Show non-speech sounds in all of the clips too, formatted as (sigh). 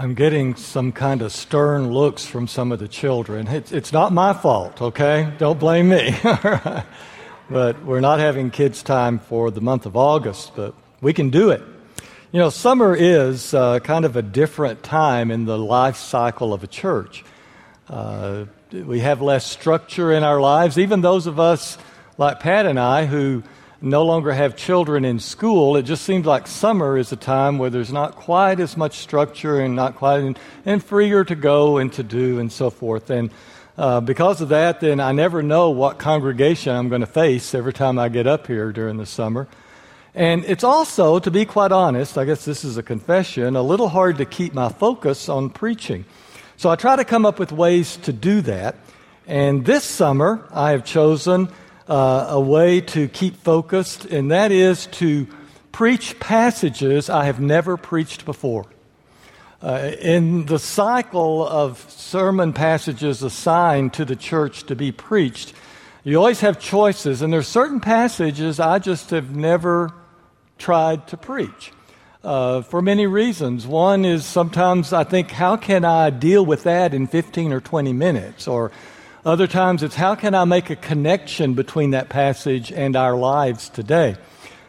I'm getting some kind of stern looks from some of the children. It's, it's not my fault, okay? Don't blame me. (laughs) but we're not having kids' time for the month of August, but we can do it. You know, summer is uh, kind of a different time in the life cycle of a church. Uh, we have less structure in our lives. Even those of us like Pat and I who no longer have children in school, it just seems like summer is a time where there's not quite as much structure and not quite and, freer to go and to do and so forth. And uh, because of that, then I never know what congregation I'm going to face every time I get up here during the summer. And it's also, to be quite honest, I guess this is a confession, a little hard to keep my focus on preaching. So I try to come up with ways to do that. And this summer, I have chosen uh, a way to keep focused, and that is to preach passages I have never preached before. Uh, in the cycle of sermon passages assigned to the church to be preached, you always have choices, and there's certain passages I just have never tried to preach. Uh, for many reasons. One is sometimes I think, how can I deal with that in 15 or 20 minutes? Or other times it's how can I make a connection between that passage and our lives today?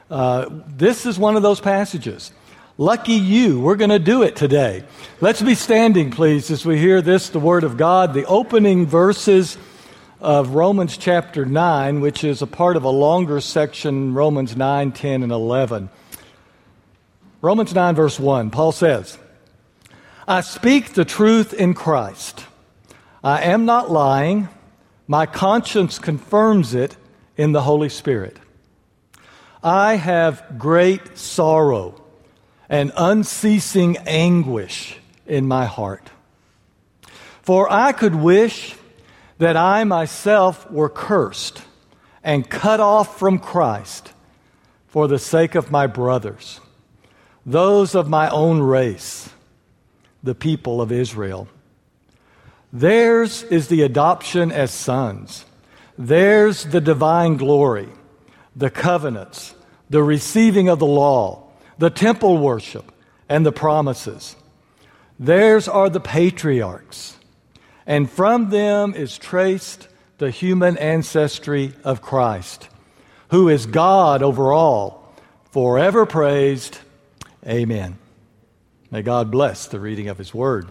Uh, this is one of those passages. Lucky you, we're going to do it today. Let's be standing, please, as we hear this, the Word of God, the opening verses of Romans chapter 9, which is a part of a longer section, Romans 9, 10, and 11. Romans 9, verse 1, Paul says, I speak the truth in Christ. I am not lying. My conscience confirms it in the Holy Spirit. I have great sorrow and unceasing anguish in my heart. For I could wish that I myself were cursed and cut off from Christ for the sake of my brothers, those of my own race, the people of Israel. Theirs is the adoption as sons. Theirs the divine glory, the covenants, the receiving of the law, the temple worship, and the promises. Theirs are the patriarchs, and from them is traced the human ancestry of Christ, who is God over all, forever praised. Amen. May God bless the reading of His Word.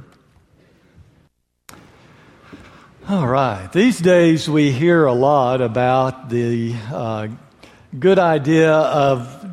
All right. These days we hear a lot about the uh, good idea of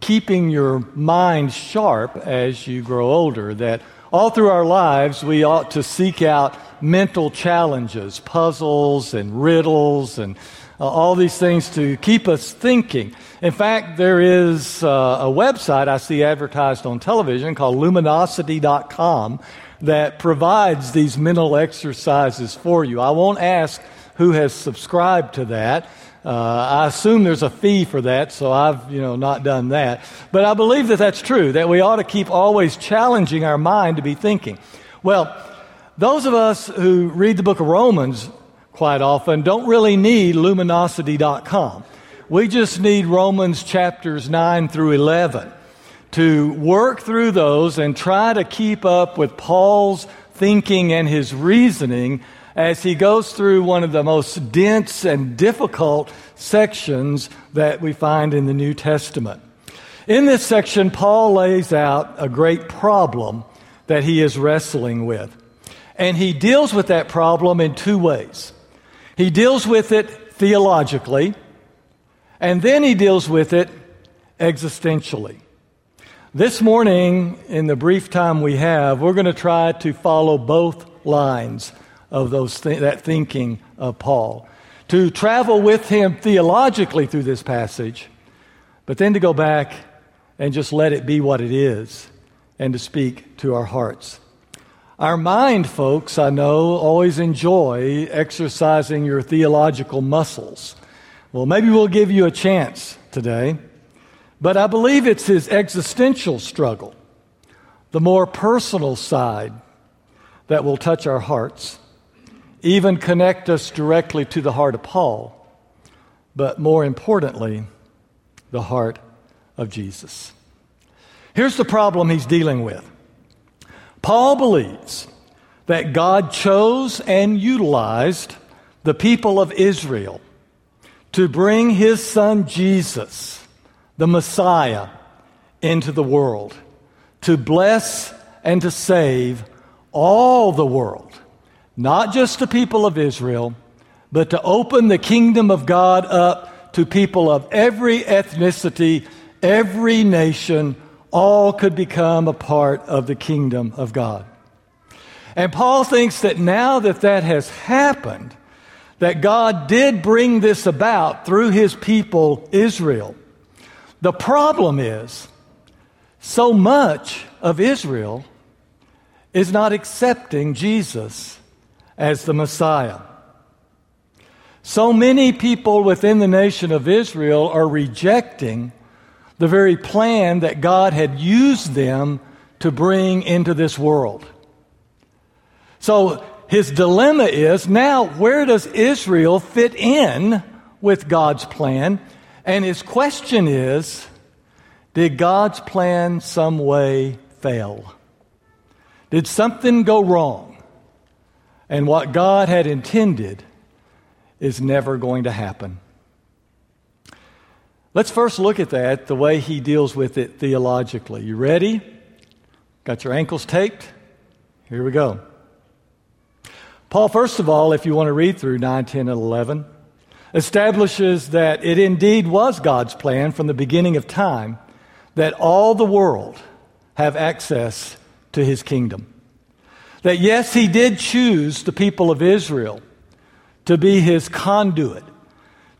keeping your mind sharp as you grow older. That all through our lives we ought to seek out mental challenges, puzzles and riddles and uh, all these things to keep us thinking. In fact, there is uh, a website I see advertised on television called luminosity.com that provides these mental exercises for you. I won't ask who has subscribed to that. Uh, I assume there's a fee for that, so I've you know not done that. But I believe that that's true. That we ought to keep always challenging our mind to be thinking. Well, those of us who read the book of Romans quite often don't really need luminosity.com. We just need Romans chapters 9 through 11 to work through those and try to keep up with Paul's thinking and his reasoning as he goes through one of the most dense and difficult sections that we find in the New Testament. In this section, Paul lays out a great problem that he is wrestling with. And he deals with that problem in two ways. He deals with it theologically, and then he deals with it existentially. This morning, in the brief time we have, we're going to try to follow both lines of those th- that thinking of Paul. To travel with him theologically through this passage, but then to go back and just let it be what it is and to speak to our hearts. Our mind, folks, I know, always enjoy exercising your theological muscles. Well, maybe we'll give you a chance today. But I believe it's his existential struggle, the more personal side, that will touch our hearts, even connect us directly to the heart of Paul, but more importantly, the heart of Jesus. Here's the problem he's dealing with Paul believes that God chose and utilized the people of Israel to bring his son Jesus, the Messiah, into the world, to bless and to save all the world, not just the people of Israel, but to open the kingdom of God up to people of every ethnicity, every nation, all could become a part of the kingdom of God. And Paul thinks that now that that has happened, that God did bring this about through his people, Israel. The problem is, so much of Israel is not accepting Jesus as the Messiah. So many people within the nation of Israel are rejecting the very plan that God had used them to bring into this world. So his dilemma is now, where does Israel fit in with God's plan? And his question is, did God's plan some way fail? Did something go wrong? And what God had intended is never going to happen. Let's first look at that, the way he deals with it theologically. You ready? Got your ankles taped? Here we go. Paul, first of all, if you want to read through 9, 10, and 11, establishes that it indeed was God's plan from the beginning of time that all the world have access to his kingdom. That yes, he did choose the people of Israel to be his conduit,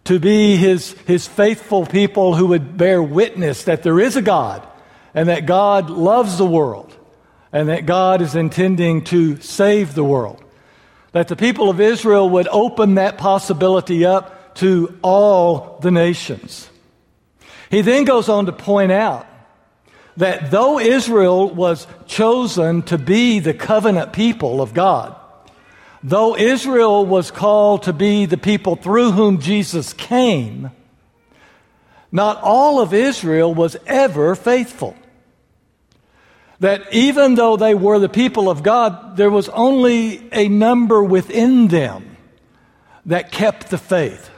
to be his, his faithful people who would bear witness that there is a God and that God loves the world and that God is intending to save the world that the people of Israel would open that possibility up to all the nations. He then goes on to point out that though Israel was chosen to be the covenant people of God, though Israel was called to be the people through whom Jesus came, not all of Israel was ever faithful that even though they were the people of God, there was only a number within them that kept the faith.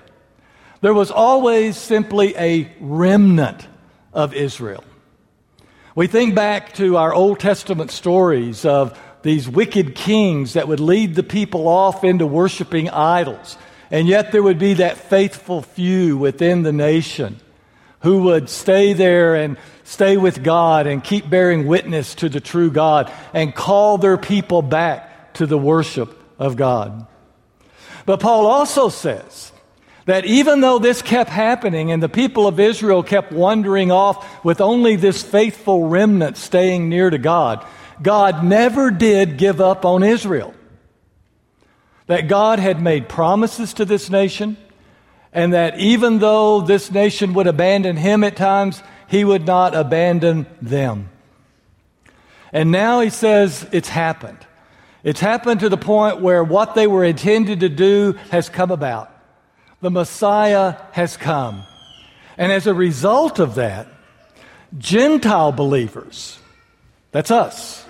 There was always simply a remnant of Israel. We think back to our Old Testament stories of these wicked kings that would lead the people off into worshiping idols. And yet there would be that faithful few within the nation who would stay there and stay with God and keep bearing witness to the true God and call their people back to the worship of God. But Paul also says that even though this kept happening and the people of Israel kept wandering off with only this faithful remnant staying near to God, God never did give up on Israel. That God had made promises to this nation, and that even though this nation would abandon him at times, he would not abandon them. And now he says it's happened. It's happened to the point where what they were intended to do has come about. The Messiah has come. And as a result of that, Gentile believers, that's us,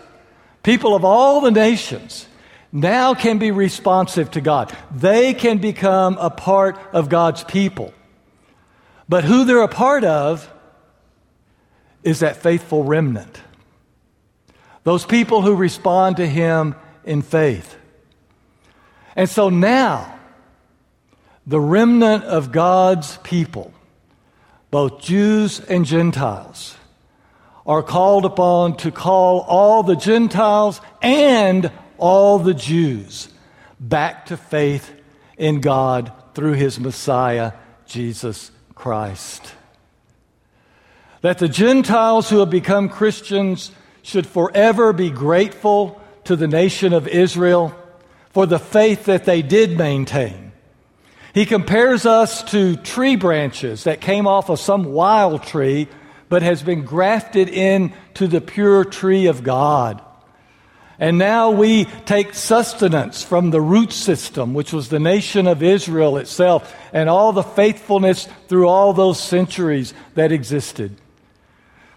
people of all the nations, now can be responsive to God. They can become a part of God's people. But who they're a part of is that faithful remnant. Those people who respond to Him in faith. And so now, the remnant of God's people, both Jews and Gentiles, are called upon to call all the Gentiles and all the Jews back to faith in God through His Messiah, Jesus Christ that the Gentiles who have become Christians should forever be grateful to the nation of Israel for the faith that they did maintain. He compares us to tree branches that came off of some wild tree but has been grafted into the pure tree of God. And now we take sustenance from the root system, which was the nation of Israel itself, and all the faithfulness through all those centuries that existed.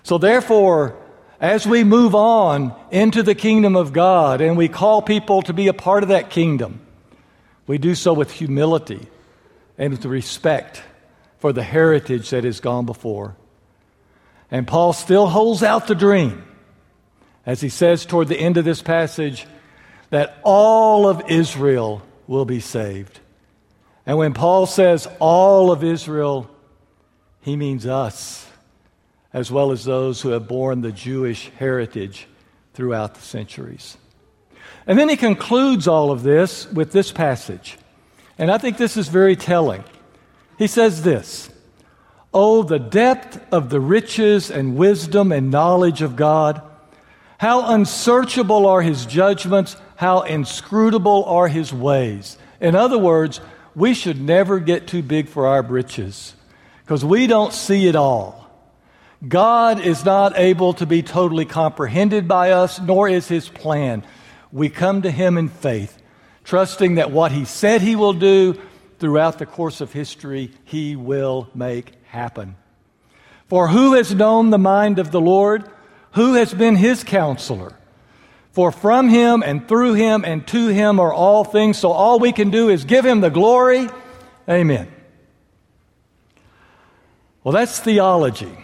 So, therefore, as we move on into the kingdom of God and we call people to be a part of that kingdom, we do so with humility and with respect for the heritage that has gone before. And Paul still holds out the dream, as he says toward the end of this passage, that all of Israel will be saved. And when Paul says all of Israel, he means us, as well as those who have borne the Jewish heritage throughout the centuries. And then he concludes all of this with this passage. And I think this is very telling. He says this Oh, the depth of the riches and wisdom and knowledge of God! How unsearchable are his judgments, how inscrutable are his ways. In other words, we should never get too big for our britches because we don't see it all. God is not able to be totally comprehended by us, nor is his plan. We come to him in faith, trusting that what he said he will do throughout the course of history, he will make happen. For who has known the mind of the Lord? Who has been his counselor? For from him and through him and to him are all things, so all we can do is give him the glory. Amen. Well, that's theology.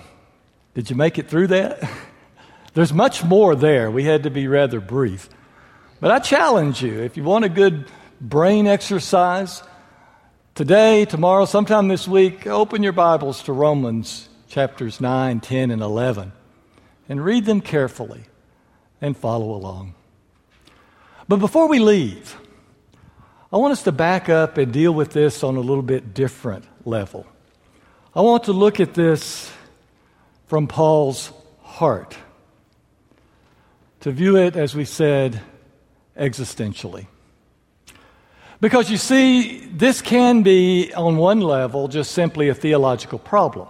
Did you make it through that? (laughs) There's much more there. We had to be rather brief. But I challenge you if you want a good brain exercise, Today, tomorrow, sometime this week, open your Bibles to Romans chapters 9, 10, and 11 and read them carefully and follow along. But before we leave, I want us to back up and deal with this on a little bit different level. I want to look at this from Paul's heart, to view it, as we said, existentially. Because you see, this can be, on one level, just simply a theological problem.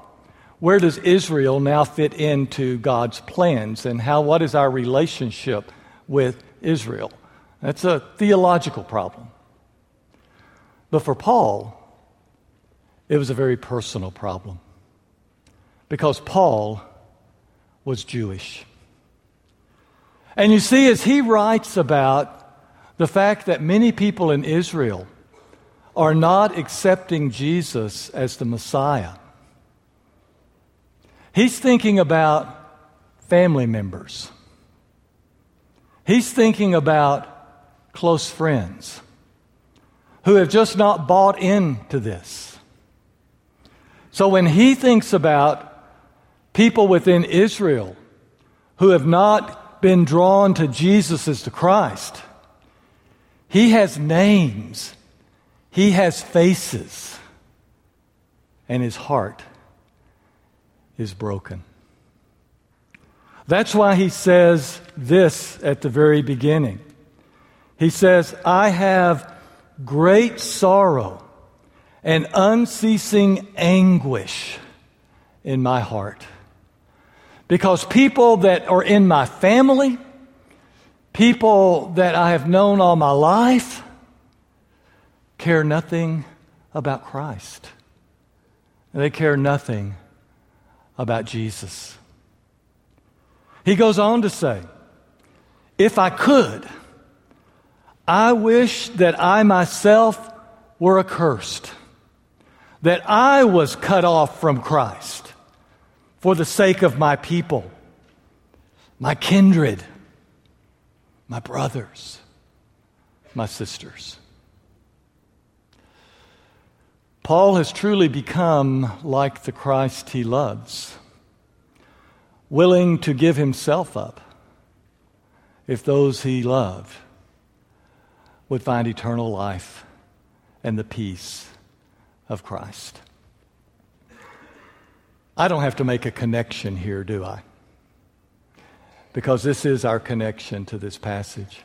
Where does Israel now fit into God's plans, and how, what is our relationship with Israel? That's a theological problem. But for Paul, it was a very personal problem. Because Paul was Jewish. And you see, as he writes about the fact that many people in Israel are not accepting Jesus as the Messiah. He's thinking about family members. He's thinking about close friends who have just not bought into this. So when he thinks about people within Israel who have not been drawn to Jesus as the Christ, he has names, He has faces, and His heart is broken. That's why He says this at the very beginning. He says, I have great sorrow and unceasing anguish in my heart. Because people that are in my family, People that I have known all my life care nothing about Christ. They care nothing about Jesus. He goes on to say, If I could, I wish that I myself were accursed, that I was cut off from Christ for the sake of my people, my kindred my brothers, my sisters. Paul has truly become like the Christ he loves, willing to give himself up if those he loved would find eternal life and the peace of Christ. I don't have to make a connection here, do I? because this is our connection to this passage.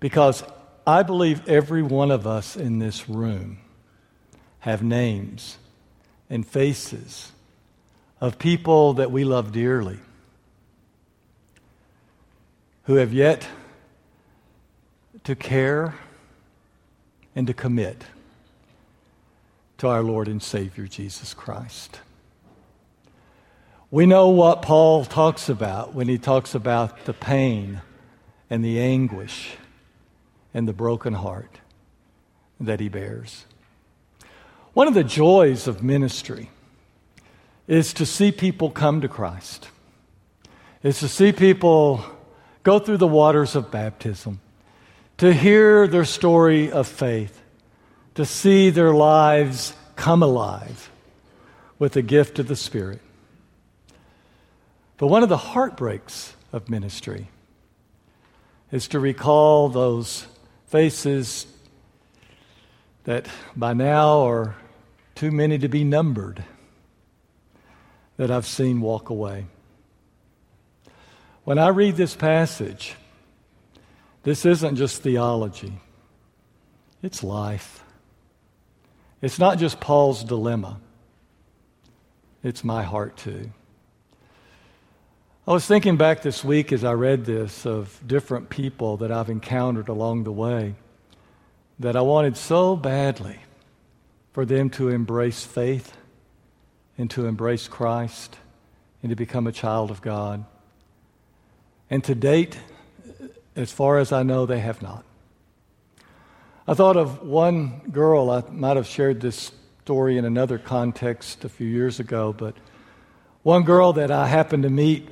Because I believe every one of us in this room have names and faces of people that we love dearly who have yet to care and to commit to our Lord and Savior Jesus Christ. We know what Paul talks about when he talks about the pain and the anguish and the broken heart that he bears. One of the joys of ministry is to see people come to Christ, is to see people go through the waters of baptism, to hear their story of faith, to see their lives come alive with the gift of the Spirit. But one of the heartbreaks of ministry is to recall those faces that by now are too many to be numbered that I've seen walk away. When I read this passage, this isn't just theology, it's life. It's not just Paul's dilemma, it's my heart too. I was thinking back this week as I read this of different people that I've encountered along the way that I wanted so badly for them to embrace faith and to embrace Christ and to become a child of God. And to date, as far as I know, they have not. I thought of one girl, I might have shared this story in another context a few years ago, but one girl that I happened to meet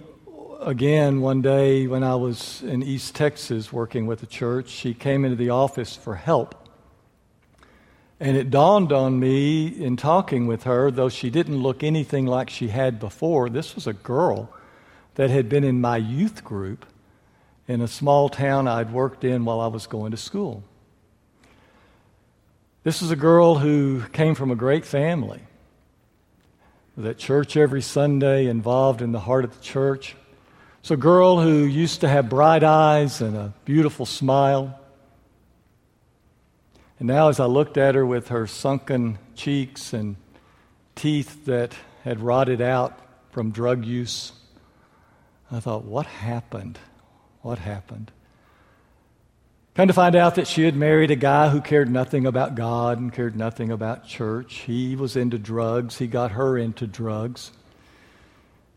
again one day when I was in East Texas working with a church. She came into the office for help. And it dawned on me in talking with her, though she didn't look anything like she had before, this was a girl that had been in my youth group in a small town I'd worked in while I was going to school. This is a girl who came from a great family, that church every Sunday, involved in the heart of the church. It's a girl who used to have bright eyes and a beautiful smile. And now, as I looked at her with her sunken cheeks and teeth that had rotted out from drug use, I thought, what happened? What happened? Come to find out that she had married a guy who cared nothing about God and cared nothing about church. He was into drugs, he got her into drugs.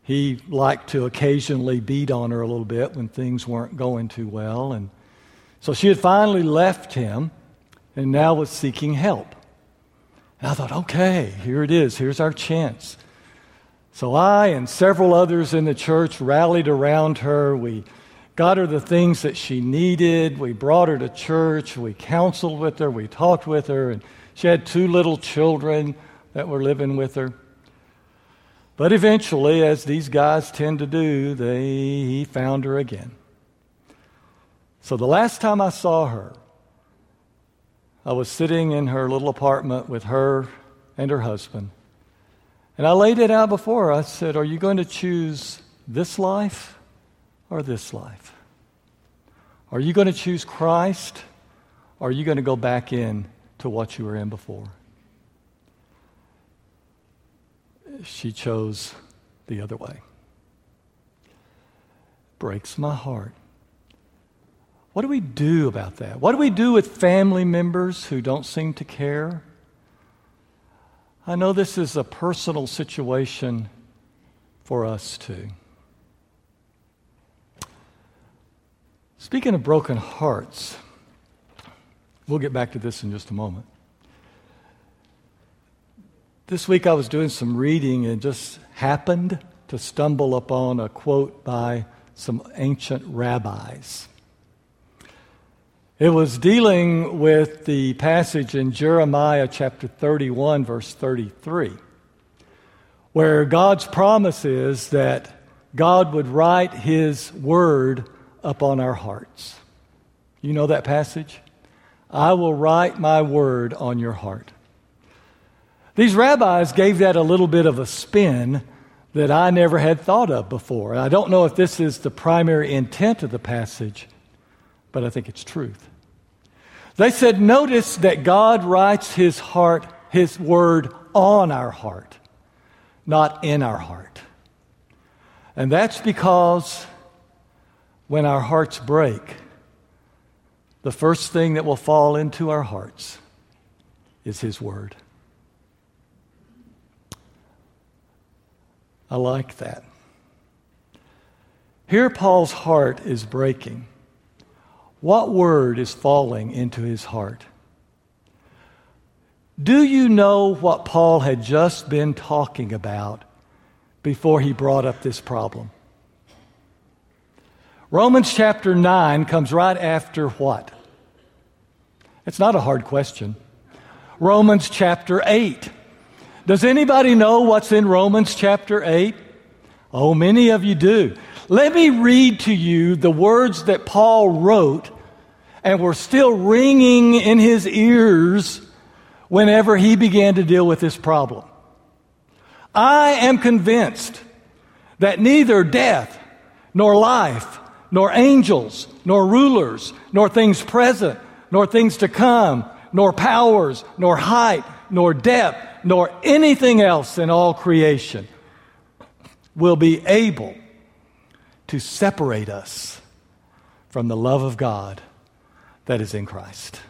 He liked to occasionally beat on her a little bit when things weren't going too well. And so she had finally left him and now was seeking help. And I thought, okay, here it is. Here's our chance. So I and several others in the church rallied around her. We got her the things that she needed. We brought her to church. We counseled with her. We talked with her. And she had two little children that were living with her. But eventually, as these guys tend to do, they, he found her again. So the last time I saw her, I was sitting in her little apartment with her and her husband. And I laid it out before her. I said, Are you going to choose this life or this life? Are you going to choose Christ or are you going to go back in to what you were in before? she chose the other way. Breaks my heart. What do we do about that? What do we do with family members who don't seem to care? I know this is a personal situation for us too. Speaking of broken hearts, we'll get back to this in just a moment. This week I was doing some reading and just happened to stumble upon a quote by some ancient rabbis. It was dealing with the passage in Jeremiah chapter 31, verse 33, where God's promise is that God would write His word upon our hearts. You know that passage? I will write my word on your heart. These rabbis gave that a little bit of a spin that I never had thought of before. I don't know if this is the primary intent of the passage, but I think it's truth. They said, notice that God writes his heart, his word on our heart, not in our heart. And that's because when our hearts break, the first thing that will fall into our hearts is his word. I like that. Here, Paul's heart is breaking. What word is falling into his heart? Do you know what Paul had just been talking about before he brought up this problem? Romans chapter 9 comes right after what? It's not a hard question. Romans chapter 8. Does anybody know what's in Romans chapter 8? Oh, many of you do. Let me read to you the words that Paul wrote and were still ringing in his ears whenever he began to deal with this problem. I am convinced that neither death, nor life, nor angels, nor rulers, nor things present, nor things to come, nor powers, nor height, nor depth, nor anything else in all creation will be able to separate us from the love of God that is in Christ.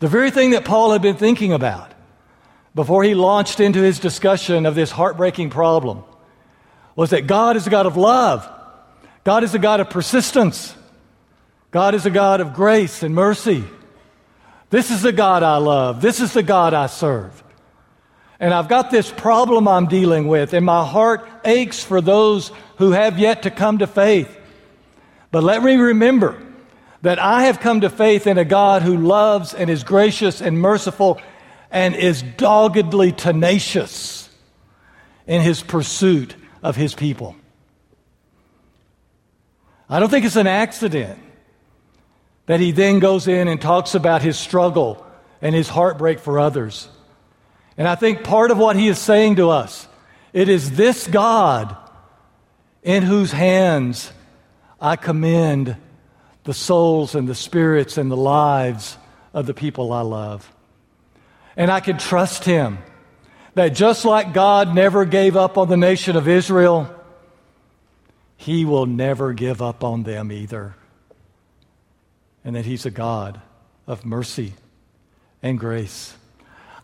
The very thing that Paul had been thinking about before he launched into his discussion of this heartbreaking problem was that God is a God of love. God is a God of persistence. God is a God of grace and mercy. This is the God I love. This is the God I serve. And I've got this problem I'm dealing with, and my heart aches for those who have yet to come to faith. But let me remember that I have come to faith in a God who loves and is gracious and merciful and is doggedly tenacious in his pursuit of his people. I don't think it's an accident that he then goes in and talks about his struggle and his heartbreak for others. And I think part of what he is saying to us, it is this God in whose hands I commend the souls and the spirits and the lives of the people I love. And I can trust him that just like God never gave up on the nation of Israel, he will never give up on them either. And that he's a God of mercy and grace.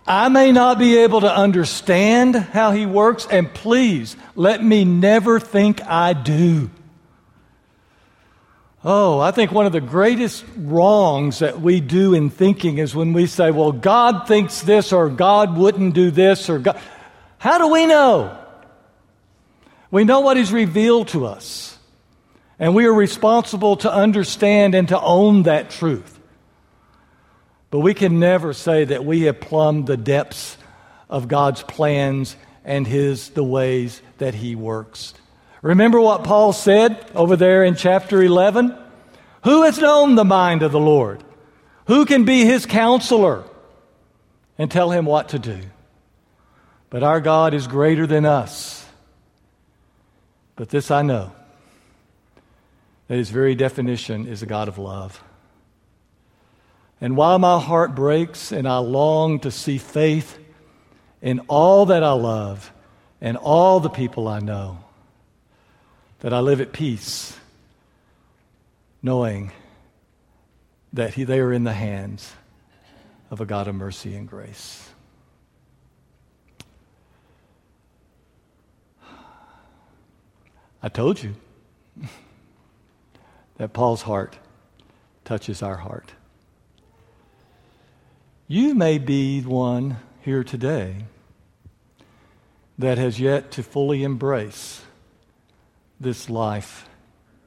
I may not be able to understand how he works, and please let me never think I do. Oh, I think one of the greatest wrongs that we do in thinking is when we say, well, God thinks this, or God wouldn't do this, or God. How do we know? We know what He's revealed to us. And we are responsible to understand and to own that truth. But we can never say that we have plumbed the depths of God's plans and his the ways that he works. Remember what Paul said over there in chapter 11? Who has known the mind of the Lord? Who can be his counselor and tell him what to do? But our God is greater than us. But this I know that his very definition is a God of love. And while my heart breaks and I long to see faith in all that I love and all the people I know, that I live at peace, knowing that he, they are in the hands of a God of mercy and grace. I told you (laughs) that Paul's heart touches our heart. You may be one here today that has yet to fully embrace this life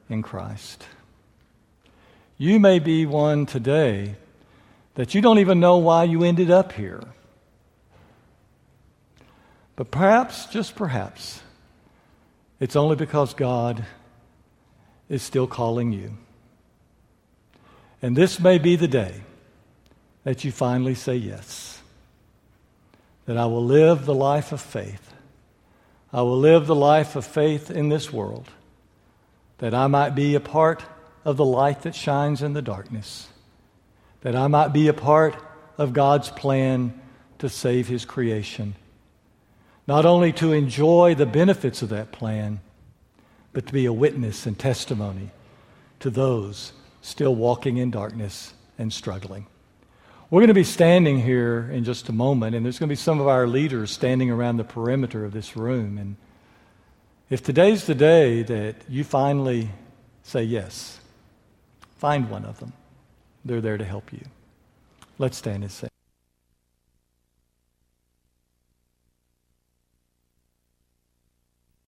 in Christ. You may be one today that you don't even know why you ended up here. But perhaps, just perhaps, it's only because God is still calling you. And this may be the day that you finally say yes. That I will live the life of faith. I will live the life of faith in this world. That I might be a part of the light that shines in the darkness. That I might be a part of God's plan to save His creation. Not only to enjoy the benefits of that plan, but to be a witness and testimony to those still walking in darkness and struggling. We're going to be standing here in just a moment, and there's going to be some of our leaders standing around the perimeter of this room. And If today's the day that you finally say yes, find one of them. They're there to help you. Let's stand and sing.